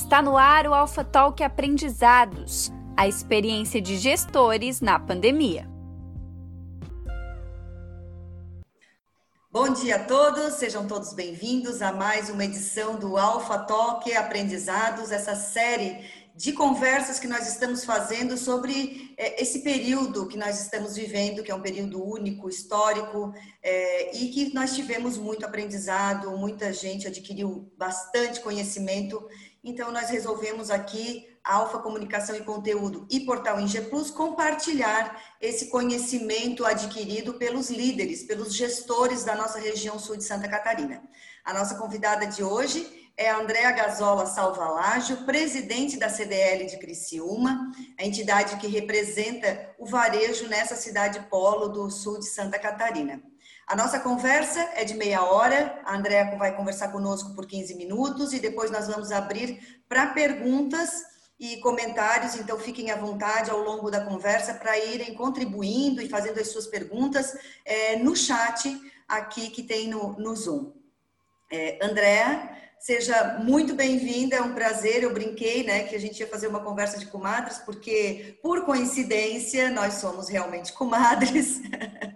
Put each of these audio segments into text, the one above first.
Está no ar o Alpha Talk Aprendizados, a experiência de gestores na pandemia. Bom dia a todos, sejam todos bem-vindos a mais uma edição do Alpha Talk Aprendizados, essa série de conversas que nós estamos fazendo sobre é, esse período que nós estamos vivendo, que é um período único, histórico, é, e que nós tivemos muito aprendizado, muita gente adquiriu bastante conhecimento. Então, nós resolvemos aqui, Alfa Comunicação e Conteúdo e Portal Inge Plus, compartilhar esse conhecimento adquirido pelos líderes, pelos gestores da nossa região sul de Santa Catarina. A nossa convidada de hoje é a Andréa Gazola Salvalágio, presidente da CDL de Criciúma, a entidade que representa o varejo nessa cidade polo do sul de Santa Catarina. A nossa conversa é de meia hora, a Andréa vai conversar conosco por 15 minutos e depois nós vamos abrir para perguntas e comentários, então fiquem à vontade ao longo da conversa para irem contribuindo e fazendo as suas perguntas é, no chat aqui que tem no, no Zoom. É, Andréa, Seja muito bem-vinda, é um prazer. Eu brinquei, né, que a gente ia fazer uma conversa de comadres, porque, por coincidência, nós somos realmente comadres.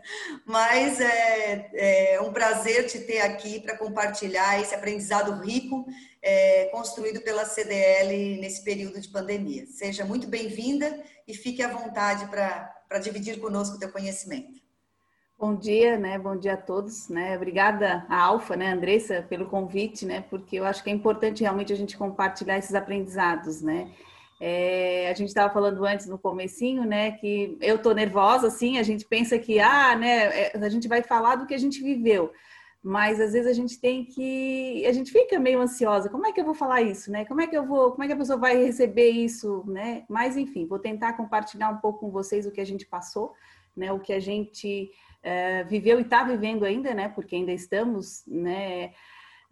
Mas é, é, um prazer te ter aqui para compartilhar esse aprendizado rico é, construído pela CDL nesse período de pandemia. Seja muito bem-vinda e fique à vontade para dividir conosco o teu conhecimento. Bom dia, né? Bom dia a todos, né? Obrigada Alfa, né, Andressa, pelo convite, né? Porque eu acho que é importante realmente a gente compartilhar esses aprendizados, né? É, a gente estava falando antes no comecinho, né? Que eu tô nervosa, assim. A gente pensa que ah, né? É, a gente vai falar do que a gente viveu, mas às vezes a gente tem que, a gente fica meio ansiosa. Como é que eu vou falar isso, né? Como é que eu vou, como é que a pessoa vai receber isso, né? Mas enfim, vou tentar compartilhar um pouco com vocês o que a gente passou, né? O que a gente é, viveu e está vivendo ainda, né? Porque ainda estamos, né?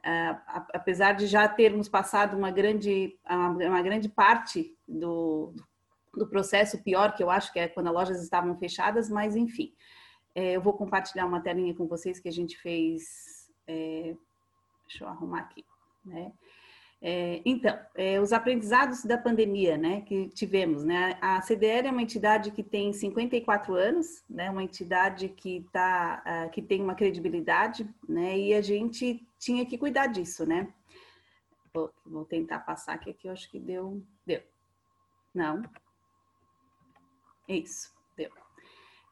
Uh, apesar de já termos passado uma grande, uma grande parte do, do processo pior, que eu acho que é quando as lojas estavam fechadas, mas enfim, é, eu vou compartilhar uma telinha com vocês que a gente fez. É, deixa eu arrumar aqui, né? É, então, é, os aprendizados da pandemia, né, que tivemos, né, a CDL é uma entidade que tem 54 anos, né, uma entidade que tá, uh, que tem uma credibilidade, né, e a gente tinha que cuidar disso, né. Vou, vou tentar passar aqui, que eu acho que deu, deu. Não. Isso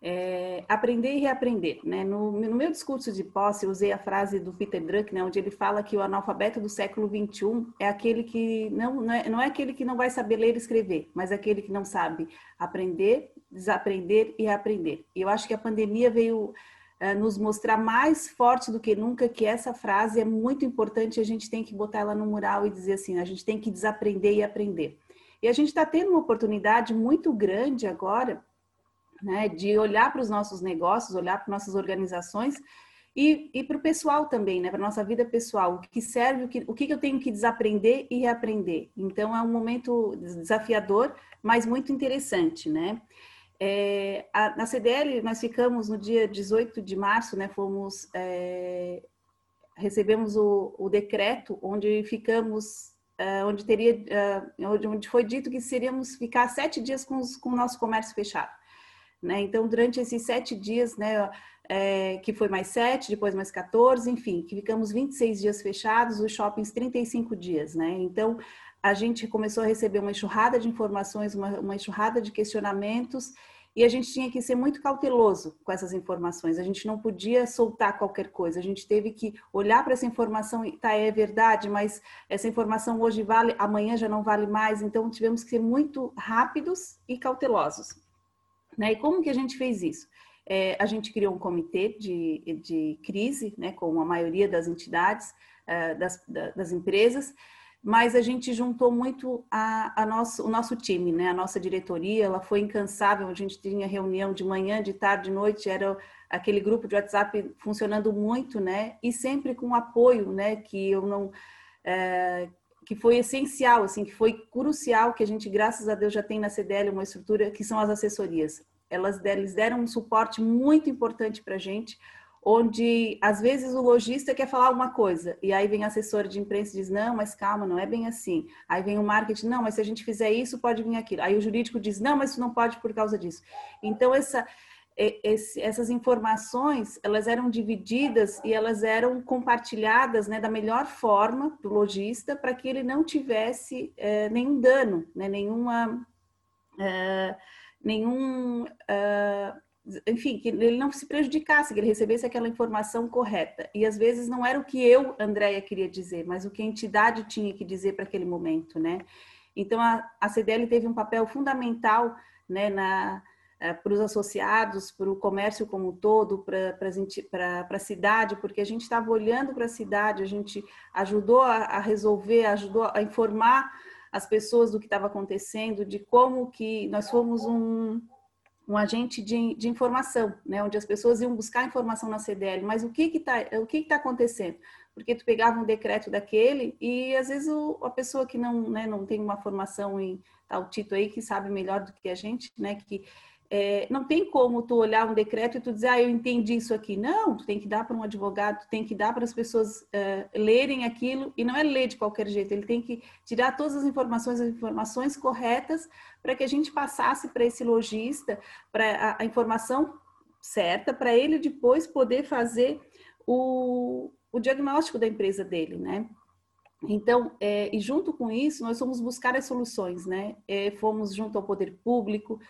é, aprender e reaprender. Né? No, no, meu discurso de posse, eu usei a frase do Peter Drucker, né, onde ele fala que o analfabeto do século XXI é aquele que não, não é, não é aquele que não vai saber ler e escrever, mas aquele que não sabe aprender, desaprender e reaprender. E eu acho que a pandemia veio é, nos mostrar mais forte do que nunca que essa frase é muito importante. A gente tem que botar ela no mural e dizer assim: a gente tem que desaprender e aprender. E a gente está tendo uma oportunidade muito grande agora né, de olhar para os nossos negócios, olhar para nossas organizações e, e para o pessoal também, né, para nossa vida pessoal, o que serve, o que, o que eu tenho que desaprender e reaprender. Então, é um momento desafiador, mas muito interessante, né. É, a, na CDL, nós ficamos no dia 18 de março, né, fomos, é, recebemos o, o, decreto onde ficamos, é, onde teria, é, onde, onde foi dito que seríamos ficar sete dias com, com o nosso comércio fechado. Né? Então, durante esses sete dias, né, é, que foi mais sete, depois mais 14, enfim, que ficamos 26 dias fechados, os shoppings 35 dias, né? Então, a gente começou a receber uma enxurrada de informações, uma, uma enxurrada de questionamentos, e a gente tinha que ser muito cauteloso com essas informações. A gente não podia soltar qualquer coisa. A gente teve que olhar para essa informação e tá, é verdade, mas essa informação hoje vale, amanhã já não vale mais. Então tivemos que ser muito rápidos e cautelosos. Né? E como que a gente fez isso? É, a gente criou um comitê de, de crise, né, com a maioria das entidades, uh, das, das empresas, mas a gente juntou muito a, a nosso, o nosso time, né? A nossa diretoria, ela foi incansável. A gente tinha reunião de manhã, de tarde, de noite, era aquele grupo de WhatsApp funcionando muito, né? E sempre com apoio, né? Que eu não, é, que foi essencial, assim, que foi crucial, que a gente, graças a Deus, já tem na CDL uma estrutura que são as assessorias. Elas, eles deram um suporte muito importante para a gente, onde às vezes o lojista quer falar uma coisa e aí vem a assessora de imprensa e diz não, mas calma, não é bem assim. Aí vem o marketing, não, mas se a gente fizer isso pode vir aquilo. Aí o jurídico diz não, mas isso não pode por causa disso. Então essa esse, essas informações elas eram divididas e elas eram compartilhadas né, da melhor forma do lojista para que ele não tivesse é, nenhum dano, né, nenhuma é, nenhum é, enfim, que ele não se prejudicasse, que ele recebesse aquela informação correta. E às vezes não era o que eu, Andréia, queria dizer, mas o que a entidade tinha que dizer para aquele momento, né? Então a, a CDL teve um papel fundamental, né, na para os associados, para o comércio como um todo, para a cidade, porque a gente estava olhando para a cidade, a gente ajudou a, a resolver, ajudou a informar as pessoas do que estava acontecendo, de como que nós fomos um, um agente de, de, informação, né, onde as pessoas iam buscar informação na CDL, mas o que está o que está acontecendo? Porque tu pegava um decreto daquele e às vezes o, a pessoa que não, né, não tem uma formação em tal tá, Tito aí que sabe melhor do que a gente, né, que é, não tem como tu olhar um decreto e tu dizer, ah, eu entendi isso aqui. Não, tu tem que dar para um advogado, tu tem que dar para as pessoas uh, lerem aquilo, e não é ler de qualquer jeito, ele tem que tirar todas as informações, as informações corretas, para que a gente passasse para esse lojista, para a, a, informação certa, para ele depois poder fazer o, o diagnóstico da empresa dele, né? Então, é, e junto com isso, nós fomos buscar as soluções, né? É, fomos junto ao poder público,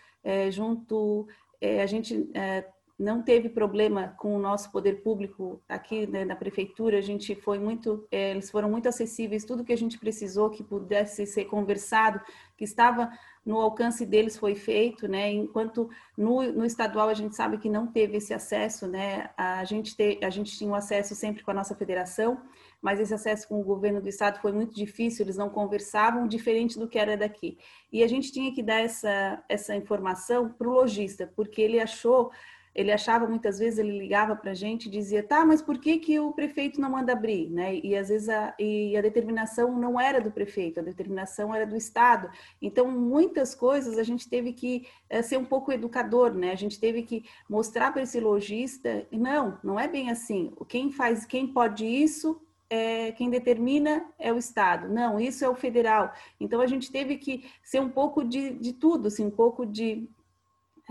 junto, é, a gente é, não teve problema com o nosso poder público aqui né, na prefeitura, a gente foi muito, é, eles foram muito acessíveis, tudo que a gente precisou que pudesse ser conversado, que estava no alcance deles foi feito, né? Enquanto no, no estadual a gente sabe que não teve esse acesso, né? A gente, te, a gente tinha um acesso sempre com a nossa federação, mas esse acesso com o governo do estado foi muito difícil, eles não conversavam, diferente do que era daqui. E a gente tinha que dar essa, essa informação para o lojista, porque ele achou, ele achava muitas vezes, ele ligava para a gente e dizia, tá, mas por que, que o prefeito não manda abrir? Né? E às vezes a, e a determinação não era do prefeito, a determinação era do Estado. Então, muitas coisas a gente teve que é, ser um pouco educador, né? A gente teve que mostrar para esse lojista, não, não é bem assim. Quem faz, quem pode isso é, quem determina é o Estado. Não, isso é o federal. Então a gente teve que ser um pouco de, de tudo, assim, um pouco de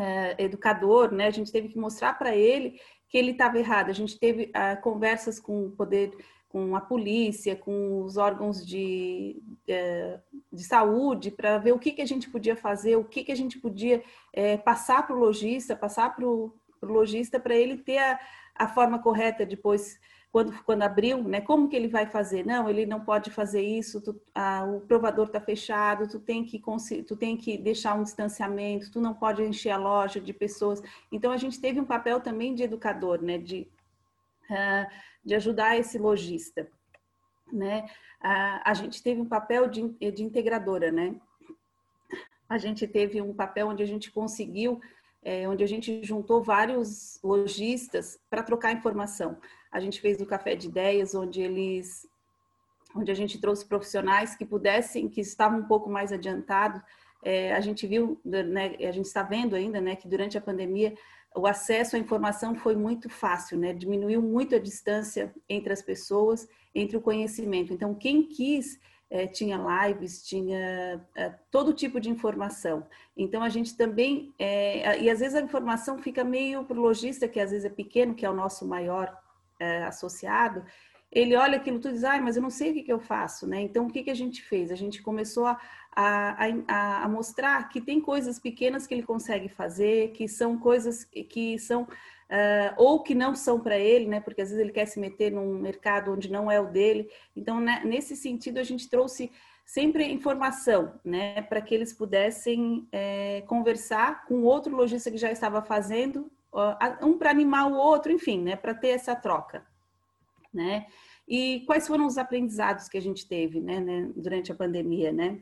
é, educador, né? A gente teve que mostrar para ele que ele estava errado. A gente teve ah, conversas com o poder, com a polícia, com os órgãos de, é, de saúde, para ver o que, que a gente podia fazer, o que, que a gente podia é, passar para o lojista, passar para o para ele ter a, a forma correta depois quando, quando abriu, né? Como que ele vai fazer? Não, ele não pode fazer isso, tu, ah, o provador está fechado, tu tem, que, tu tem que deixar um distanciamento, tu não pode encher a loja de pessoas. Então, a gente teve um papel também de educador, né? De, ah, de ajudar esse lojista, né? Ah, a gente teve um papel de, de integradora, né? A gente teve um papel onde a gente conseguiu é, onde a gente juntou vários lojistas para trocar informação. A gente fez o café de ideias, onde eles, onde a gente trouxe profissionais que pudessem, que estavam um pouco mais adiantados. É, a gente viu, né, a gente está vendo ainda, né, que durante a pandemia o acesso à informação foi muito fácil, né? Diminuiu muito a distância entre as pessoas, entre o conhecimento. Então, quem quis é, tinha lives, tinha é, todo tipo de informação. Então a gente também, é, e às vezes a informação fica meio para o lojista, que às vezes é pequeno, que é o nosso maior associado, ele olha aquilo tudo e diz, ah, mas eu não sei o que, que eu faço, né? Então, o que, que a gente fez? A gente começou a, a, a, a, mostrar que tem coisas pequenas que ele consegue fazer, que são coisas que são, uh, ou que não são para ele, né? Porque às vezes ele quer se meter num mercado onde não é o dele. Então, né, nesse sentido, a gente trouxe sempre informação, né? Para que eles pudessem é, conversar com outro lojista que já estava fazendo um para animar o outro, enfim, né, para ter essa troca, né? E quais foram os aprendizados que a gente teve, né, né durante a pandemia, né?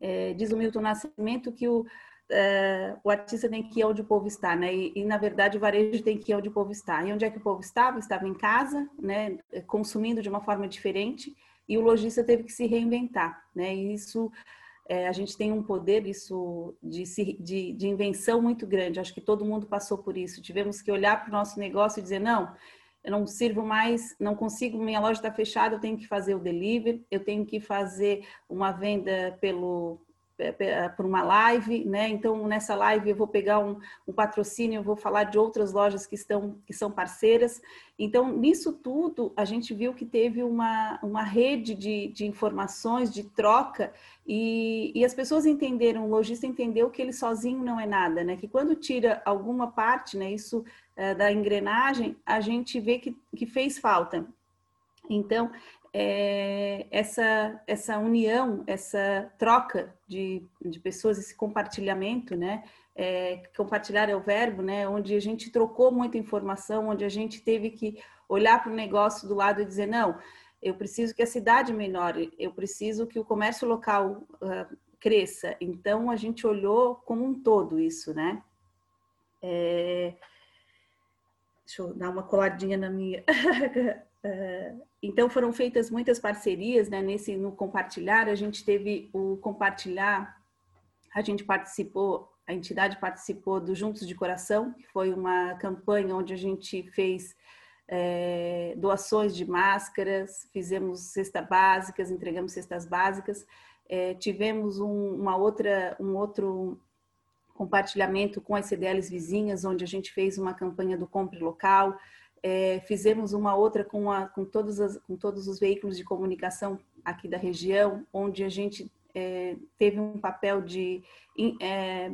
É, diz o Milton Nascimento que o, é, o artista tem que ir onde o povo está, né? E, e, na verdade o varejo tem que ir onde o povo está. E onde é que o povo estava? Estava em casa, né? Consumindo de uma forma diferente. E o lojista teve que se reinventar, né? E isso é, a gente tem um poder isso de, de, de invenção muito grande. Acho que todo mundo passou por isso. Tivemos que olhar para o nosso negócio e dizer não, eu não sirvo mais, não consigo, minha loja está fechada, eu tenho que fazer o delivery, eu tenho que fazer uma venda pelo por uma live, né? Então nessa live eu vou pegar um, um, patrocínio, eu vou falar de outras lojas que estão que são parceiras. Então nisso tudo a gente viu que teve uma, uma rede de, de informações, de troca e, e as pessoas entenderam, o lojista entendeu que ele sozinho não é nada, né? Que quando tira alguma parte, né? Isso é, da engrenagem, a gente vê que, que fez falta. Então, é, essa, essa união, essa troca de, de pessoas, esse compartilhamento, né? É, compartilhar é o verbo, né? Onde a gente trocou muita informação, onde a gente teve que olhar para o negócio do lado e dizer não, eu preciso que a cidade melhore, eu preciso que o comércio local uh, cresça. Então a gente olhou como um todo isso, né? É... Deixa eu dar uma coladinha na minha. Uh, então foram feitas muitas parcerias, né? Nesse no compartilhar a gente teve o compartilhar, a gente participou, a entidade participou do Juntos de Coração, que foi uma campanha onde a gente fez é, doações de máscaras, fizemos cestas básicas, entregamos cestas básicas, é, tivemos um, uma outra, um outro compartilhamento com as CDLs vizinhas, onde a gente fez uma campanha do compre local, é, fizemos uma outra com, a, com, todos as, com todos os veículos de comunicação aqui da região, onde a gente é, teve um papel de, é,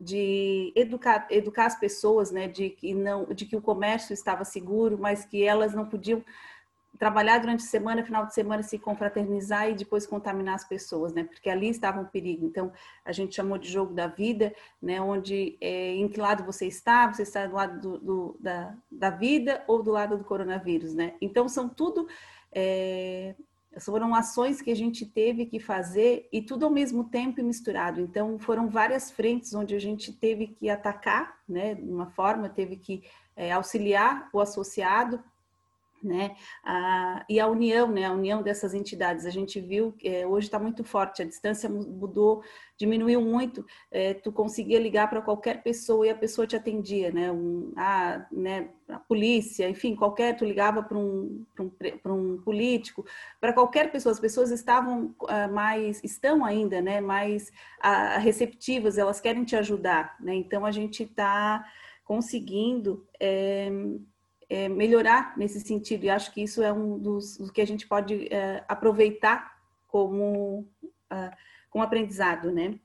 de educar, educar as pessoas, né, de que, não, de que o comércio estava seguro, mas que elas não podiam trabalhar durante a semana, final de semana, se confraternizar e depois contaminar as pessoas, né? Porque ali estava um perigo. Então, a gente chamou de jogo da vida, né? Onde, é, em que lado você está? Você está do lado do, do, da, da vida ou do lado do coronavírus, né? Então, são tudo... É, foram ações que a gente teve que fazer e tudo ao mesmo tempo misturado. Então, foram várias frentes onde a gente teve que atacar, né? De uma forma, teve que é, auxiliar o associado né? Ah, e a união, né? A união dessas entidades. A gente viu que é, hoje está muito forte, a distância mudou, diminuiu muito. É, tu conseguia ligar para qualquer pessoa e a pessoa te atendia, né? Um, a, né? A polícia, enfim, qualquer, tu ligava para um, um, um político, para qualquer pessoa. As pessoas estavam ah, mais, estão ainda, né? Mais ah, receptivas, elas querem te ajudar, né? Então a gente está conseguindo é, é, melhorar nesse sentido. E acho que isso é um dos, que a gente pode é, aproveitar como, uh, como aprendizado, né?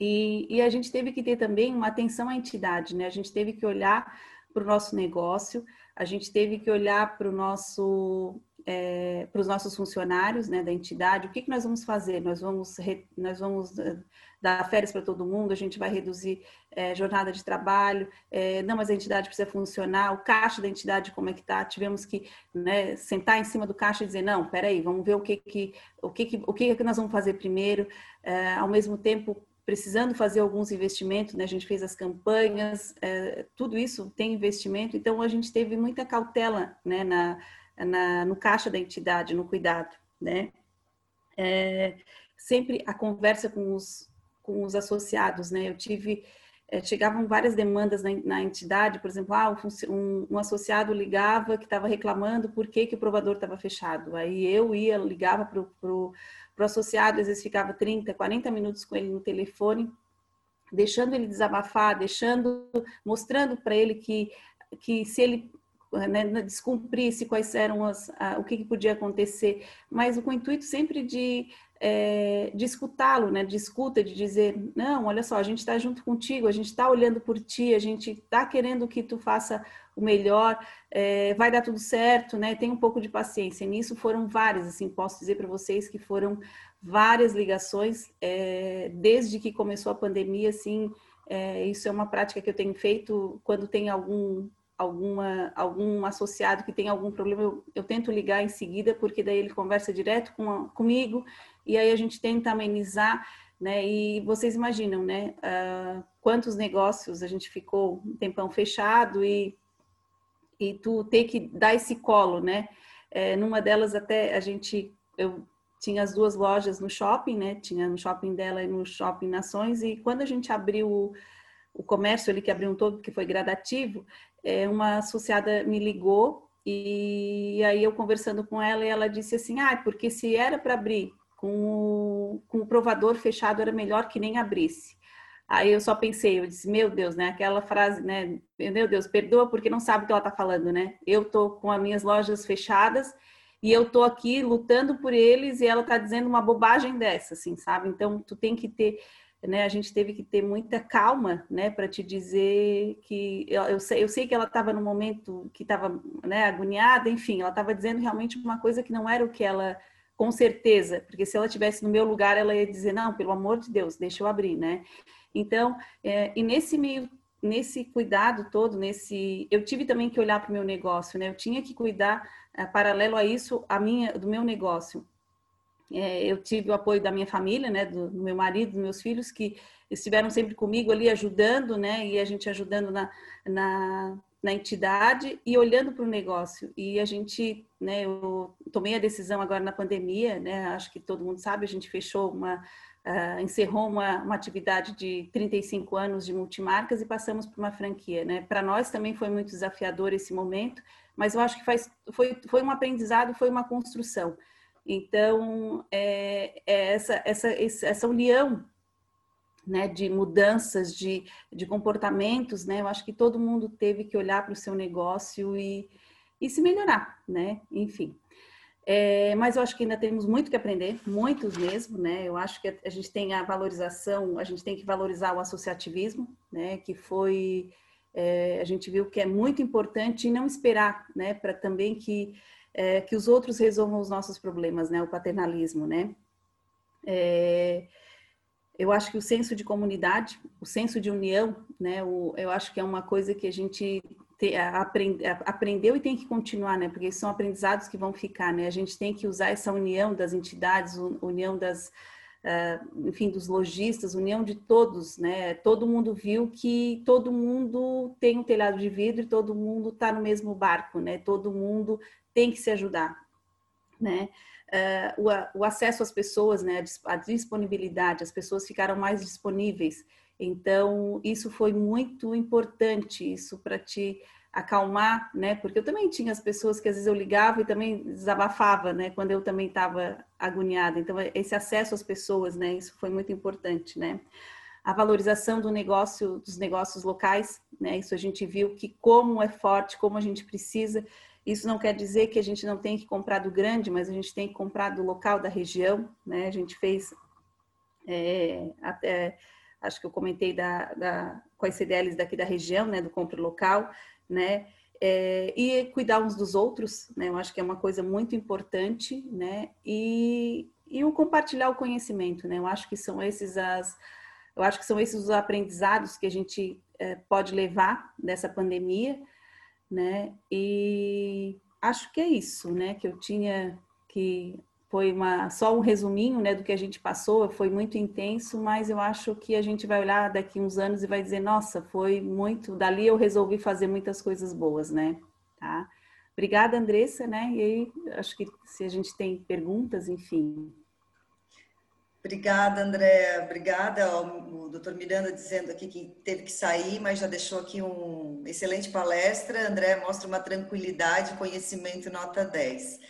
E, e, a gente teve que ter também uma atenção à entidade, né? A gente teve que olhar para o nosso negócio, a gente teve que olhar para o nosso é, para os nossos funcionários né, da entidade, o que, que nós vamos fazer? Nós vamos, nós vamos eh, dar férias para todo mundo, a gente vai reduzir é, jornada de trabalho, é, não, mas a entidade precisa funcionar, o caixa da entidade como é que está, tivemos que né, sentar em cima do caixa e dizer, não, peraí, vamos ver o que, que, o que, que, o que, que nós vamos fazer primeiro, ao mesmo tempo precisando fazer alguns investimentos, né? a gente fez as campanhas, tudo isso tem investimento, então a gente teve muita cautela né, na na, no caixa da entidade, no cuidado, né? É, sempre a conversa com os, com os associados, né? Eu tive, é, chegavam várias demandas na, na, entidade, por exemplo, ah, um, um associado ligava que estava reclamando por que, que o provador estava fechado. Aí eu ia, ligava para o associado, às vezes ficava 30, 40 minutos com ele no telefone, deixando ele desabafar, deixando, mostrando para ele que, que se ele né, descumprisse quais eram as, a, o que, que, podia acontecer, mas com o intuito sempre de, é, de escutá-lo, né, de escuta, de dizer, não, olha só, a gente está junto contigo, a gente está olhando por ti, a gente está querendo que tu faça o melhor, é, vai dar tudo certo, né, tem um pouco de paciência. E nisso foram várias, assim, posso dizer para vocês que foram várias ligações, é, desde que começou a pandemia, assim, é, isso é uma prática que eu tenho feito quando tem algum alguma, algum associado que tem algum problema, eu, eu, tento ligar em seguida, porque daí ele conversa direto com a, comigo e aí a gente tenta amenizar, né? E vocês imaginam, né? Uh, quantos negócios a gente ficou um tempão fechado e, e tu ter que dar esse colo, né? É, numa delas até a gente, eu tinha as duas lojas no shopping, né? Tinha no shopping dela e no shopping Nações. E quando a gente abriu o, o comércio ali, que abriu um todo, que foi gradativo, é, uma associada me ligou e aí eu conversando com ela, e ela disse assim, ah, porque se era para abrir com o, com o provador fechado, era melhor que nem abrisse. Aí eu só pensei, eu disse, meu Deus, né? Aquela frase, né? Meu Deus, perdoa porque não sabe o que ela está falando, né? Eu tô com as minhas lojas fechadas e eu tô aqui lutando por eles e ela está dizendo uma bobagem dessa, assim, sabe? Então tu tem que ter, né? A gente teve que ter muita calma, né? Para te dizer que eu, eu, sei, eu sei que ela estava no momento que estava, né? Agoniada, enfim, ela estava dizendo realmente uma coisa que não era o que ela com certeza, porque se ela tivesse no meu lugar, ela ia dizer não, pelo amor de Deus, deixa eu abrir, né? Então, é, e nesse meio, nesse cuidado todo, nesse, eu tive também que olhar para o meu negócio, né? Eu tinha que cuidar, é, paralelo a isso, a minha, do meu negócio. É, eu tive o apoio da minha família, né? Do, do, meu marido, dos meus filhos, que estiveram sempre comigo ali ajudando, né? E a gente ajudando na, na na entidade e olhando para o negócio. E a gente, né, eu tomei a decisão agora na pandemia, né, acho que todo mundo sabe, a gente fechou uma, uh, encerrou uma, uma atividade de 35 anos de multimarcas e passamos por uma franquia, né? Para nós também foi muito desafiador esse momento, mas eu acho que faz, foi, foi um aprendizado, foi uma construção. Então, é, é essa, essa, essa união né, de mudanças de, de comportamentos, né? Eu acho que todo mundo teve que olhar para o seu negócio e, e se melhorar, né? Enfim. É, mas eu acho que ainda temos muito que aprender, muitos mesmo, né? Eu acho que a gente tem a valorização, a gente tem que valorizar o associativismo, né? Que foi, é, a gente viu que é muito importante e não esperar, né? Para também que, é, que os outros resolvam os nossos problemas, né? O paternalismo, né? É, eu acho que o senso de comunidade, o senso de união, né? O, eu acho que é uma coisa que a gente te, aprend, aprendeu e tem que continuar, né? Porque são aprendizados que vão ficar, né? A gente tem que usar essa união das entidades, união das, uh, enfim, dos lojistas, união de todos, né? Todo mundo viu que todo mundo tem um telhado de vidro e todo mundo está no mesmo barco, né? Todo mundo tem que se ajudar, né? Uh, o, o, acesso às pessoas, né, a disponibilidade, as pessoas ficaram mais disponíveis. Então, isso foi muito importante, isso para te acalmar, né? Porque eu também tinha as pessoas que às vezes eu ligava e também desabafava, né? Quando eu também estava agoniada. Então, esse acesso às pessoas, né? Isso foi muito importante, né? A valorização do negócio, dos negócios locais, né? Isso a gente viu que como é forte, como a gente precisa. Isso não quer dizer que a gente não tem que comprar do grande, mas a gente tem que comprar do local, da região, né? A gente fez é, até acho que eu comentei da, da, com as CDLs daqui da região, né, do compra local, né, é, e cuidar uns dos outros, né, eu acho que é uma coisa muito importante, né, e, e o compartilhar o conhecimento, né, eu acho que são esses as, eu acho que são esses os aprendizados que a gente é, pode levar dessa pandemia, né, e acho que é isso, né, que eu tinha que foi uma, só um resuminho né, do que a gente passou, foi muito intenso, mas eu acho que a gente vai olhar daqui uns anos e vai dizer, nossa, foi muito, dali eu resolvi fazer muitas coisas boas, né? Tá? Obrigada, Andressa, né? E aí, acho que se a gente tem perguntas, enfim. Obrigada, André. Obrigada ao doutor Miranda dizendo aqui que teve que sair, mas já deixou aqui um excelente palestra. André mostra uma tranquilidade, conhecimento nota 10.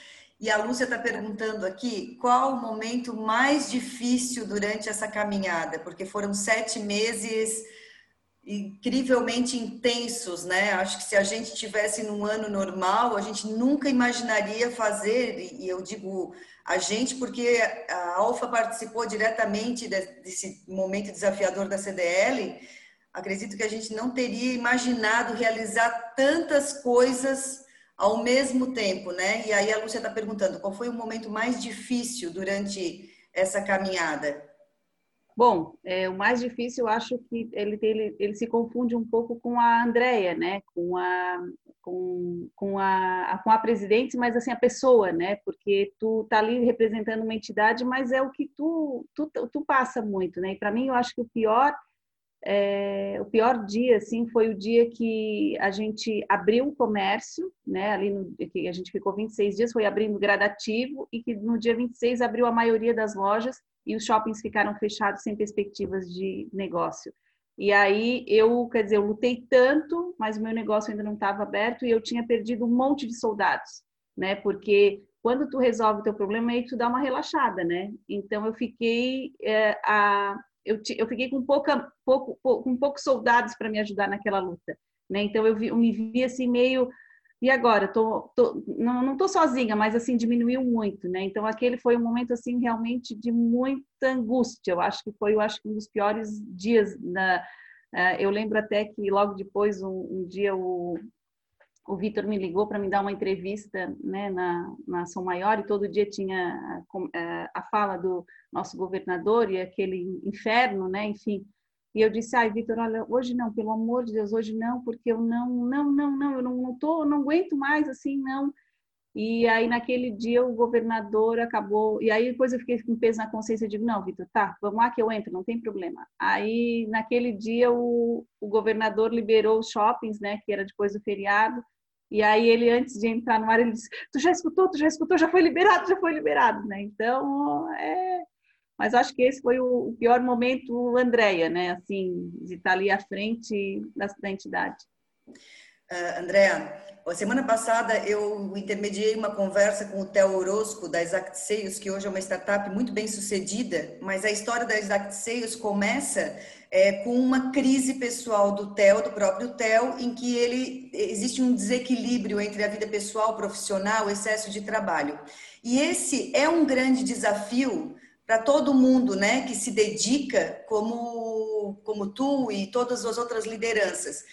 E a Lúcia está perguntando aqui qual o momento mais difícil durante essa caminhada, porque foram sete meses incrivelmente intensos, né? Acho que se a gente tivesse num ano normal, a gente nunca imaginaria fazer, e eu digo a gente porque a Alfa participou diretamente desse momento desafiador da CDL, acredito que a gente não teria imaginado realizar tantas coisas ao mesmo tempo, né? E aí a Lúcia está perguntando qual foi o momento mais difícil durante essa caminhada? Bom, é, o mais difícil, eu acho que ele, ele, ele se confunde um pouco com a Andrea, né? Com a, com, com, a, com a presidente, mas assim, a pessoa, né? Porque tu tá ali representando uma entidade, mas é o que tu, tu, tu passa muito, né? E para mim, eu acho que o pior é, o pior dia, assim, foi o dia que a gente abriu o comércio, né? Ali no, que a gente ficou 26 dias, foi abrindo gradativo e que no dia 26 abriu a maioria das lojas e os shoppings ficaram fechados sem perspectivas de negócio. E aí eu, quer dizer, eu lutei tanto, mas o meu negócio ainda não estava aberto e eu tinha perdido um monte de soldados, né? Porque quando tu resolve o teu problema, aí tu dá uma relaxada, né? Então eu fiquei é, a eu, eu fiquei com pouca, pouco, pouco, com poucos soldados para me ajudar naquela luta, né? Então eu, vi, eu me vi assim meio e agora tô, tô não tô sozinha, mas assim diminuiu muito, né? Então aquele foi um momento assim realmente de muita angústia. Eu acho que foi, eu acho um dos piores dias na Uh, eu lembro até que logo depois, um, um dia, o, o Vitor me ligou para me dar uma entrevista né, na, na São Maior e todo dia tinha a, a, fala do nosso governador e aquele inferno, né, enfim. E eu disse, ai, Vitor, olha, hoje não, pelo amor de Deus, hoje não, porque eu não, não, não, não, eu não, não tô, não aguento mais assim, não. E aí, naquele dia, o governador acabou. E aí, depois eu fiquei com peso na consciência. Eu digo: não, Vitor, tá, vamos lá que eu entro, não tem problema. Aí, naquele dia, o, o governador liberou os shoppings, né, que era depois do feriado. E aí, ele, antes de entrar no ar, ele disse: tu já escutou, tu já escutou, já foi liberado, já foi liberado, né? Então, é. Mas acho que esse foi o pior momento, Andréia, né, assim, de estar ali à frente da, da entidade. Uh, Andréa, a semana passada eu intermediei uma conversa com o Theo Orozco da Exact Sales, que hoje é uma startup muito bem sucedida, mas a história da Exact Sales começa é, com uma crise pessoal do Theo, do próprio Theo, em que ele existe um desequilíbrio entre a vida pessoal, profissional, excesso de trabalho. E esse é um grande desafio para todo mundo, né, que se dedica como como tu e todas as outras lideranças.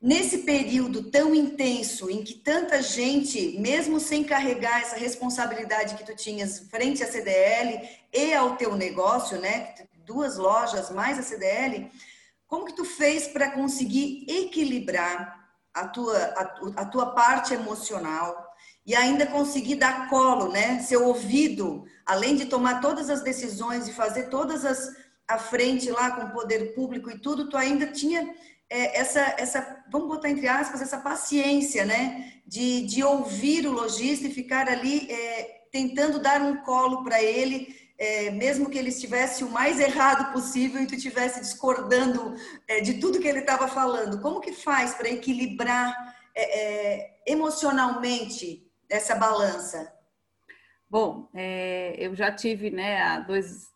Nesse período tão intenso em que tanta gente, mesmo sem carregar essa responsabilidade que tu tinhas frente à CDL e ao teu negócio, né, duas lojas mais a CDL, como que tu fez para conseguir equilibrar a tua, a, a, tua parte emocional e ainda conseguir dar colo, né, seu ouvido, além de tomar todas as decisões e fazer todas as à frente lá com o poder público e tudo, tu ainda tinha é, essa, essa, vamos botar entre aspas, essa paciência, né? De, de ouvir o lojista e ficar ali é, tentando dar um colo para ele, é, mesmo que ele estivesse o mais errado possível e tu estivesse discordando é, de tudo que ele estava falando. Como que faz para equilibrar é, é, emocionalmente essa balança? Bom, eu já tive, né, há dois,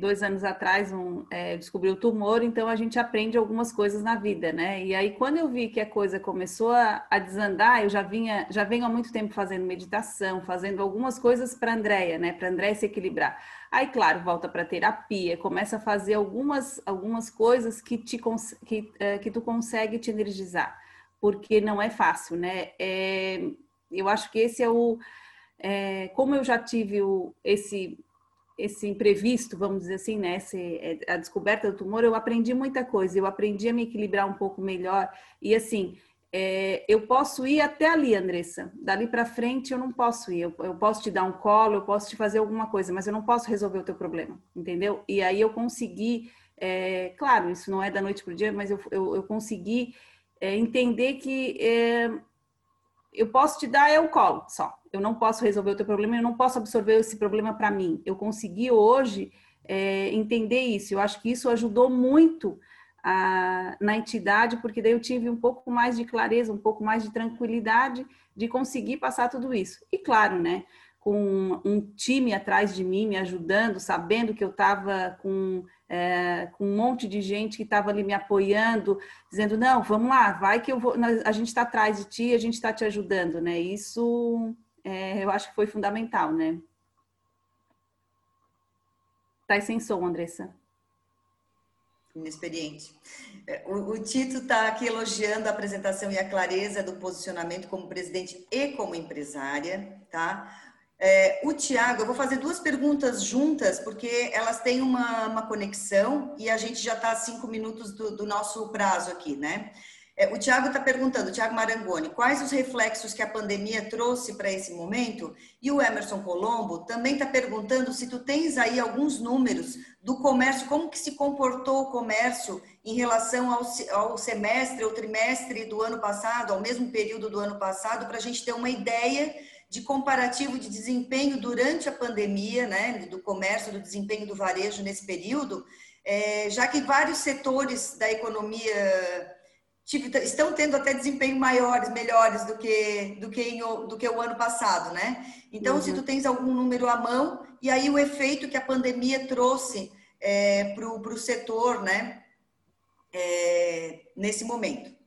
dois anos atrás um, é, descobri o tumor, então a gente aprende algumas coisas na vida, né? E aí quando eu vi que a coisa começou a, a desandar, eu já vinha, já venho há muito tempo fazendo meditação, fazendo algumas coisas para Andréia, né? Para Andréia se equilibrar. Aí, claro, volta para terapia, começa a fazer algumas, algumas coisas que, te, que, é, que tu consegue te energizar, porque não é fácil, né? É, eu acho que esse é o... É, como eu já tive o, esse esse imprevisto, vamos dizer assim, né, esse, é, a descoberta do tumor, eu aprendi muita coisa, eu aprendi a me equilibrar um pouco melhor. E assim, é, eu posso ir até ali, Andressa. Dali para frente eu não posso ir. Eu, eu, posso te dar um colo, eu posso te fazer alguma coisa, mas eu não posso resolver o teu problema, entendeu? E aí eu consegui, é, claro, isso não é da noite para o dia, mas eu, eu, eu consegui é, entender que é, eu posso te dar é o colo só eu não posso resolver o teu problema, eu não posso absorver esse problema para mim. Eu consegui hoje é, entender isso. Eu acho que isso ajudou muito a, na entidade, porque daí eu tive um pouco mais de clareza, um pouco mais de tranquilidade de conseguir passar tudo isso. E claro, né? Com um time atrás de mim me ajudando, sabendo que eu estava com, é, com um monte de gente que estava ali me apoiando, dizendo não, vamos lá, vai que eu vou, a gente está atrás de ti, a gente está te ajudando, né? Isso é, eu acho que foi fundamental, né? Tá sem som, Andressa. Inexperiente. É, o, o Tito está aqui elogiando a apresentação e a clareza do posicionamento como presidente e como empresária, tá? É, o Tiago, eu vou fazer duas perguntas juntas, porque elas têm uma, uma conexão e a gente já está a cinco minutos do, do nosso prazo aqui, né? É, o Tiago está perguntando, Tiago Marangoni, quais os reflexos que a pandemia trouxe para esse momento? E o Emerson Colombo também está perguntando se tu tens aí alguns números do comércio, como que se comportou o comércio em relação ao, ao semestre ou trimestre do ano passado, ao mesmo período do ano passado, para a gente ter uma ideia de comparativo de desempenho durante a pandemia, né, do comércio, do desempenho do varejo nesse período, é, já que vários setores da economia estão tendo até desempenho maiores, melhores do que do que, em, do que o ano passado, né? Então, uhum. se tu tens algum número à mão e aí o efeito que a pandemia trouxe é, para o setor, né? É, nesse momento.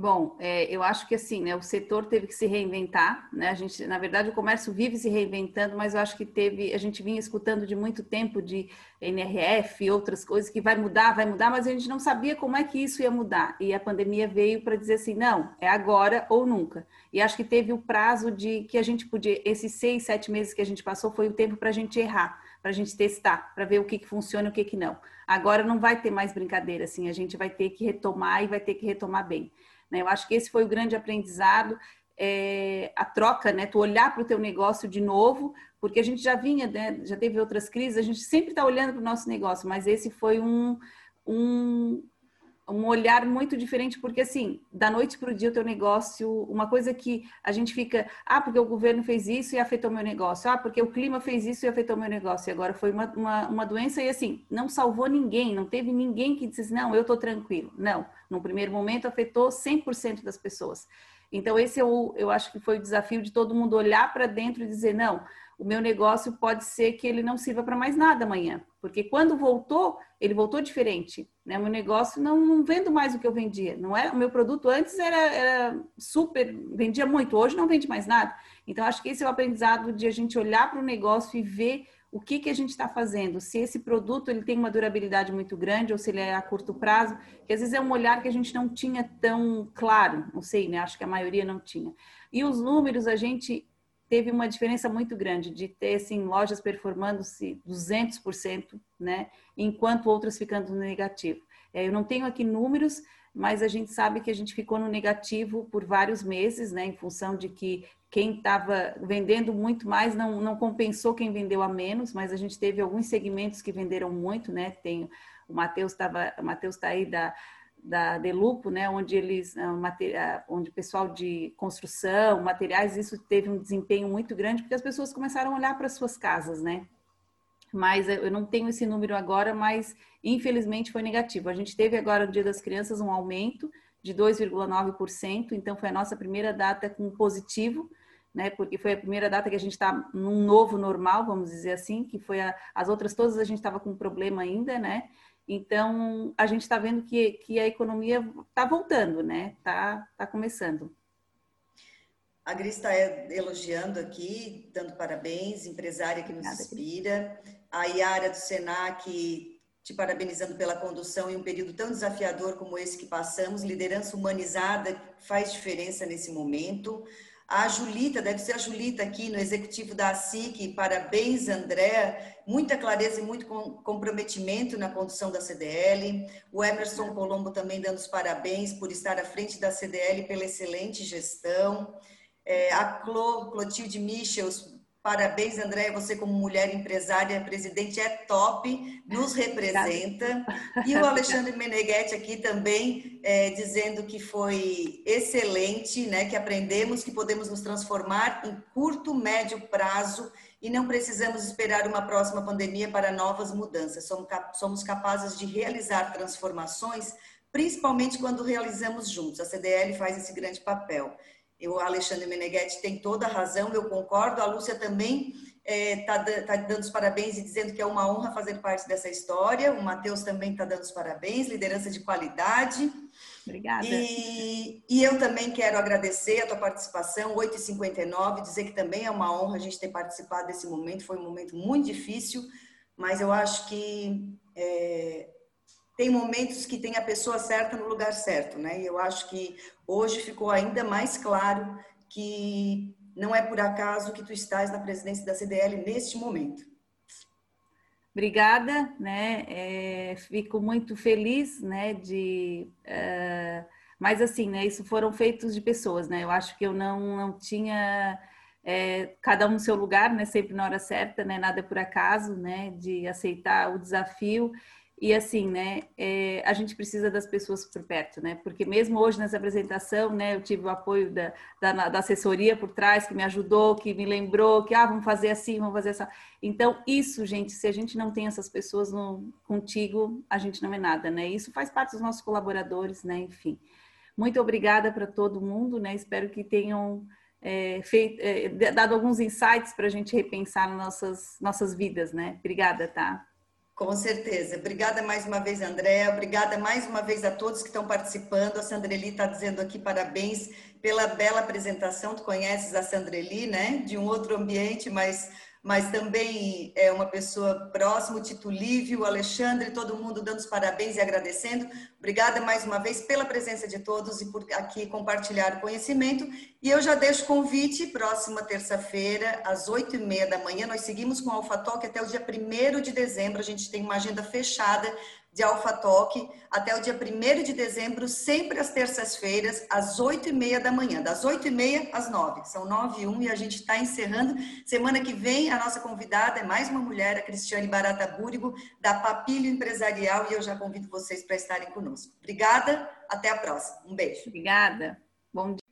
Bom, é, eu acho que assim, né, o setor teve que se reinventar, né? A gente, na verdade, o comércio vive se reinventando, mas eu acho que teve, a gente vinha escutando de muito tempo de NRF e outras coisas que vai mudar, vai mudar, mas a gente não sabia como é que isso ia mudar. E a pandemia veio para dizer assim, não, é agora ou nunca. E acho que teve o prazo de que a gente podia, esses seis, sete meses que a gente passou, foi o tempo para a gente errar, para a gente testar, para ver o que, que funciona e o que, que não. Agora não vai ter mais brincadeira, assim, a gente vai ter que retomar e vai ter que retomar bem. Né? Eu acho que esse foi o grande aprendizado, é, a troca, né? Tu olhar para o teu negócio de novo, porque a gente já vinha, né? já teve outras crises, a gente sempre está olhando para o nosso negócio, mas esse foi um, um, um olhar muito diferente, porque assim, da noite para o dia o teu negócio, uma coisa que a gente fica, ah, porque o governo fez isso e afetou meu negócio, ah, porque o clima fez isso e afetou meu negócio, e agora foi uma, uma, uma doença e assim, não salvou ninguém, não teve ninguém que disse, não, eu estou tranquilo. Não, no primeiro momento afetou 100% das pessoas. Então, esse eu, é eu acho que foi o desafio de todo mundo olhar para dentro e dizer: não, o meu negócio pode ser que ele não sirva para mais nada amanhã, porque quando voltou, ele voltou diferente. Né? O meu negócio não, não vendo mais o que eu vendia. Não é, o meu produto antes era, era super, vendia muito, hoje não vende mais nada. Então, acho que esse é o aprendizado de a gente olhar para o negócio e ver o que, que a gente está fazendo, se esse produto ele tem uma durabilidade muito grande ou se ele é a curto prazo, que às vezes é um olhar que a gente não tinha tão claro, não sei, né? Acho que a maioria não tinha. E os números, a gente teve uma diferença muito grande de ter assim, lojas performando-se 200%, né? enquanto outras ficando no negativo. É, eu não tenho aqui números, mas a gente sabe que a gente ficou no negativo por vários meses, né, em função de que quem estava vendendo muito mais não, não compensou quem vendeu a menos, mas a gente teve alguns segmentos que venderam muito, né? Tem o Matheus estava, Matheus está aí da da Delupo, né, onde eles, ah, onde o pessoal de construção, materiais, isso teve um desempenho muito grande, porque as pessoas começaram a olhar para suas casas, né? Mas eu não tenho esse número agora, mas infelizmente foi negativo. A gente teve agora no Dia das Crianças um aumento de 2,9%, então foi a nossa primeira data com positivo, né? Porque foi a primeira data que a gente está num novo normal, vamos dizer assim, que foi a, as outras todas a gente estava com problema ainda, né? Então a gente está vendo que, que a economia está voltando, né? Está tá começando. A Gris está elogiando aqui, dando parabéns, empresária que nos Obrigada, inspira. A Yara do Senac te parabenizando pela condução em um período tão desafiador como esse que passamos. Liderança humanizada faz diferença nesse momento. A Julita, deve ser a Julita aqui no executivo da ASIC, parabéns, André, muita clareza e muito comprometimento na condução da CDL. O Emerson Colombo também dando os parabéns por estar à frente da CDL pela excelente gestão. É, a Clo, Clotilde Michels, Parabéns, Andréia, você como mulher empresária, presidente é top, nos representa. E o Alexandre Meneghetti aqui também é, dizendo que foi excelente, né? Que aprendemos que podemos nos transformar em curto, médio prazo e não precisamos esperar uma próxima pandemia para novas mudanças. Somos capazes de realizar transformações, principalmente quando realizamos juntos. A CDL faz esse grande papel. O Alexandre Meneghetti tem toda a razão, eu concordo. A Lúcia também está é, tá dando os parabéns e dizendo que é uma honra fazer parte dessa história. O Matheus também está dando os parabéns, liderança de qualidade. Obrigada. E, e, eu também quero agradecer a tua participação, 8h59, dizer que também é uma honra a gente ter participado desse momento. Foi um momento muito difícil, mas eu acho que é, tem momentos que tem a pessoa certa no lugar certo, né? E eu acho que hoje ficou ainda mais claro que não é por acaso que tu estás na presidência da CDL neste momento. Obrigada, né? É, fico muito feliz, né, de uh, Mas assim, né? Isso foram feitos de pessoas, né? Eu acho que eu não, não tinha é, cada um no seu lugar, né? Sempre na hora certa, né? Nada por acaso, né? De aceitar o desafio e assim, né, é, a gente precisa das pessoas por perto, né? Porque mesmo hoje nessa apresentação, né, eu tive o apoio da, da, da, assessoria por trás, que me ajudou, que me lembrou, que, ah, vamos fazer assim, vamos fazer essa. Então, isso, gente, se a gente não tem essas pessoas no, contigo, a gente não é nada, né? Isso faz parte dos nossos colaboradores, né? Enfim. Muito obrigada para todo mundo, né? Espero que tenham é, feito, é, dado alguns insights para a gente repensar nossas, nossas vidas, né? Obrigada, tá? Com certeza. Obrigada mais uma vez, Andréa. Obrigada mais uma vez a todos que estão participando. A Sandreli está dizendo aqui parabéns pela bela apresentação. Tu conheces a Sandreli, né? De um outro ambiente, mas mas também é uma pessoa próxima, o Tito Lívio, o Alexandre, todo mundo dando os parabéns e agradecendo. Obrigada mais uma vez pela presença de todos e por aqui compartilhar o conhecimento. E eu já deixo convite, próxima terça-feira, às oito e meia da manhã, nós seguimos com o Alfa Talk até o dia primeiro de dezembro, a gente tem uma agenda fechada de Alfa Talk até o dia 1 de dezembro, sempre às terças-feiras, às 8h30 da manhã, das 8h30 às 9 São 9 e 1 e a gente está encerrando. Semana que vem, a nossa convidada é mais uma mulher, a Cristiane Barata Búrigo, da Papilho Empresarial, e eu já convido vocês para estarem conosco. Obrigada, até a próxima. Um beijo. Obrigada. Bom dia.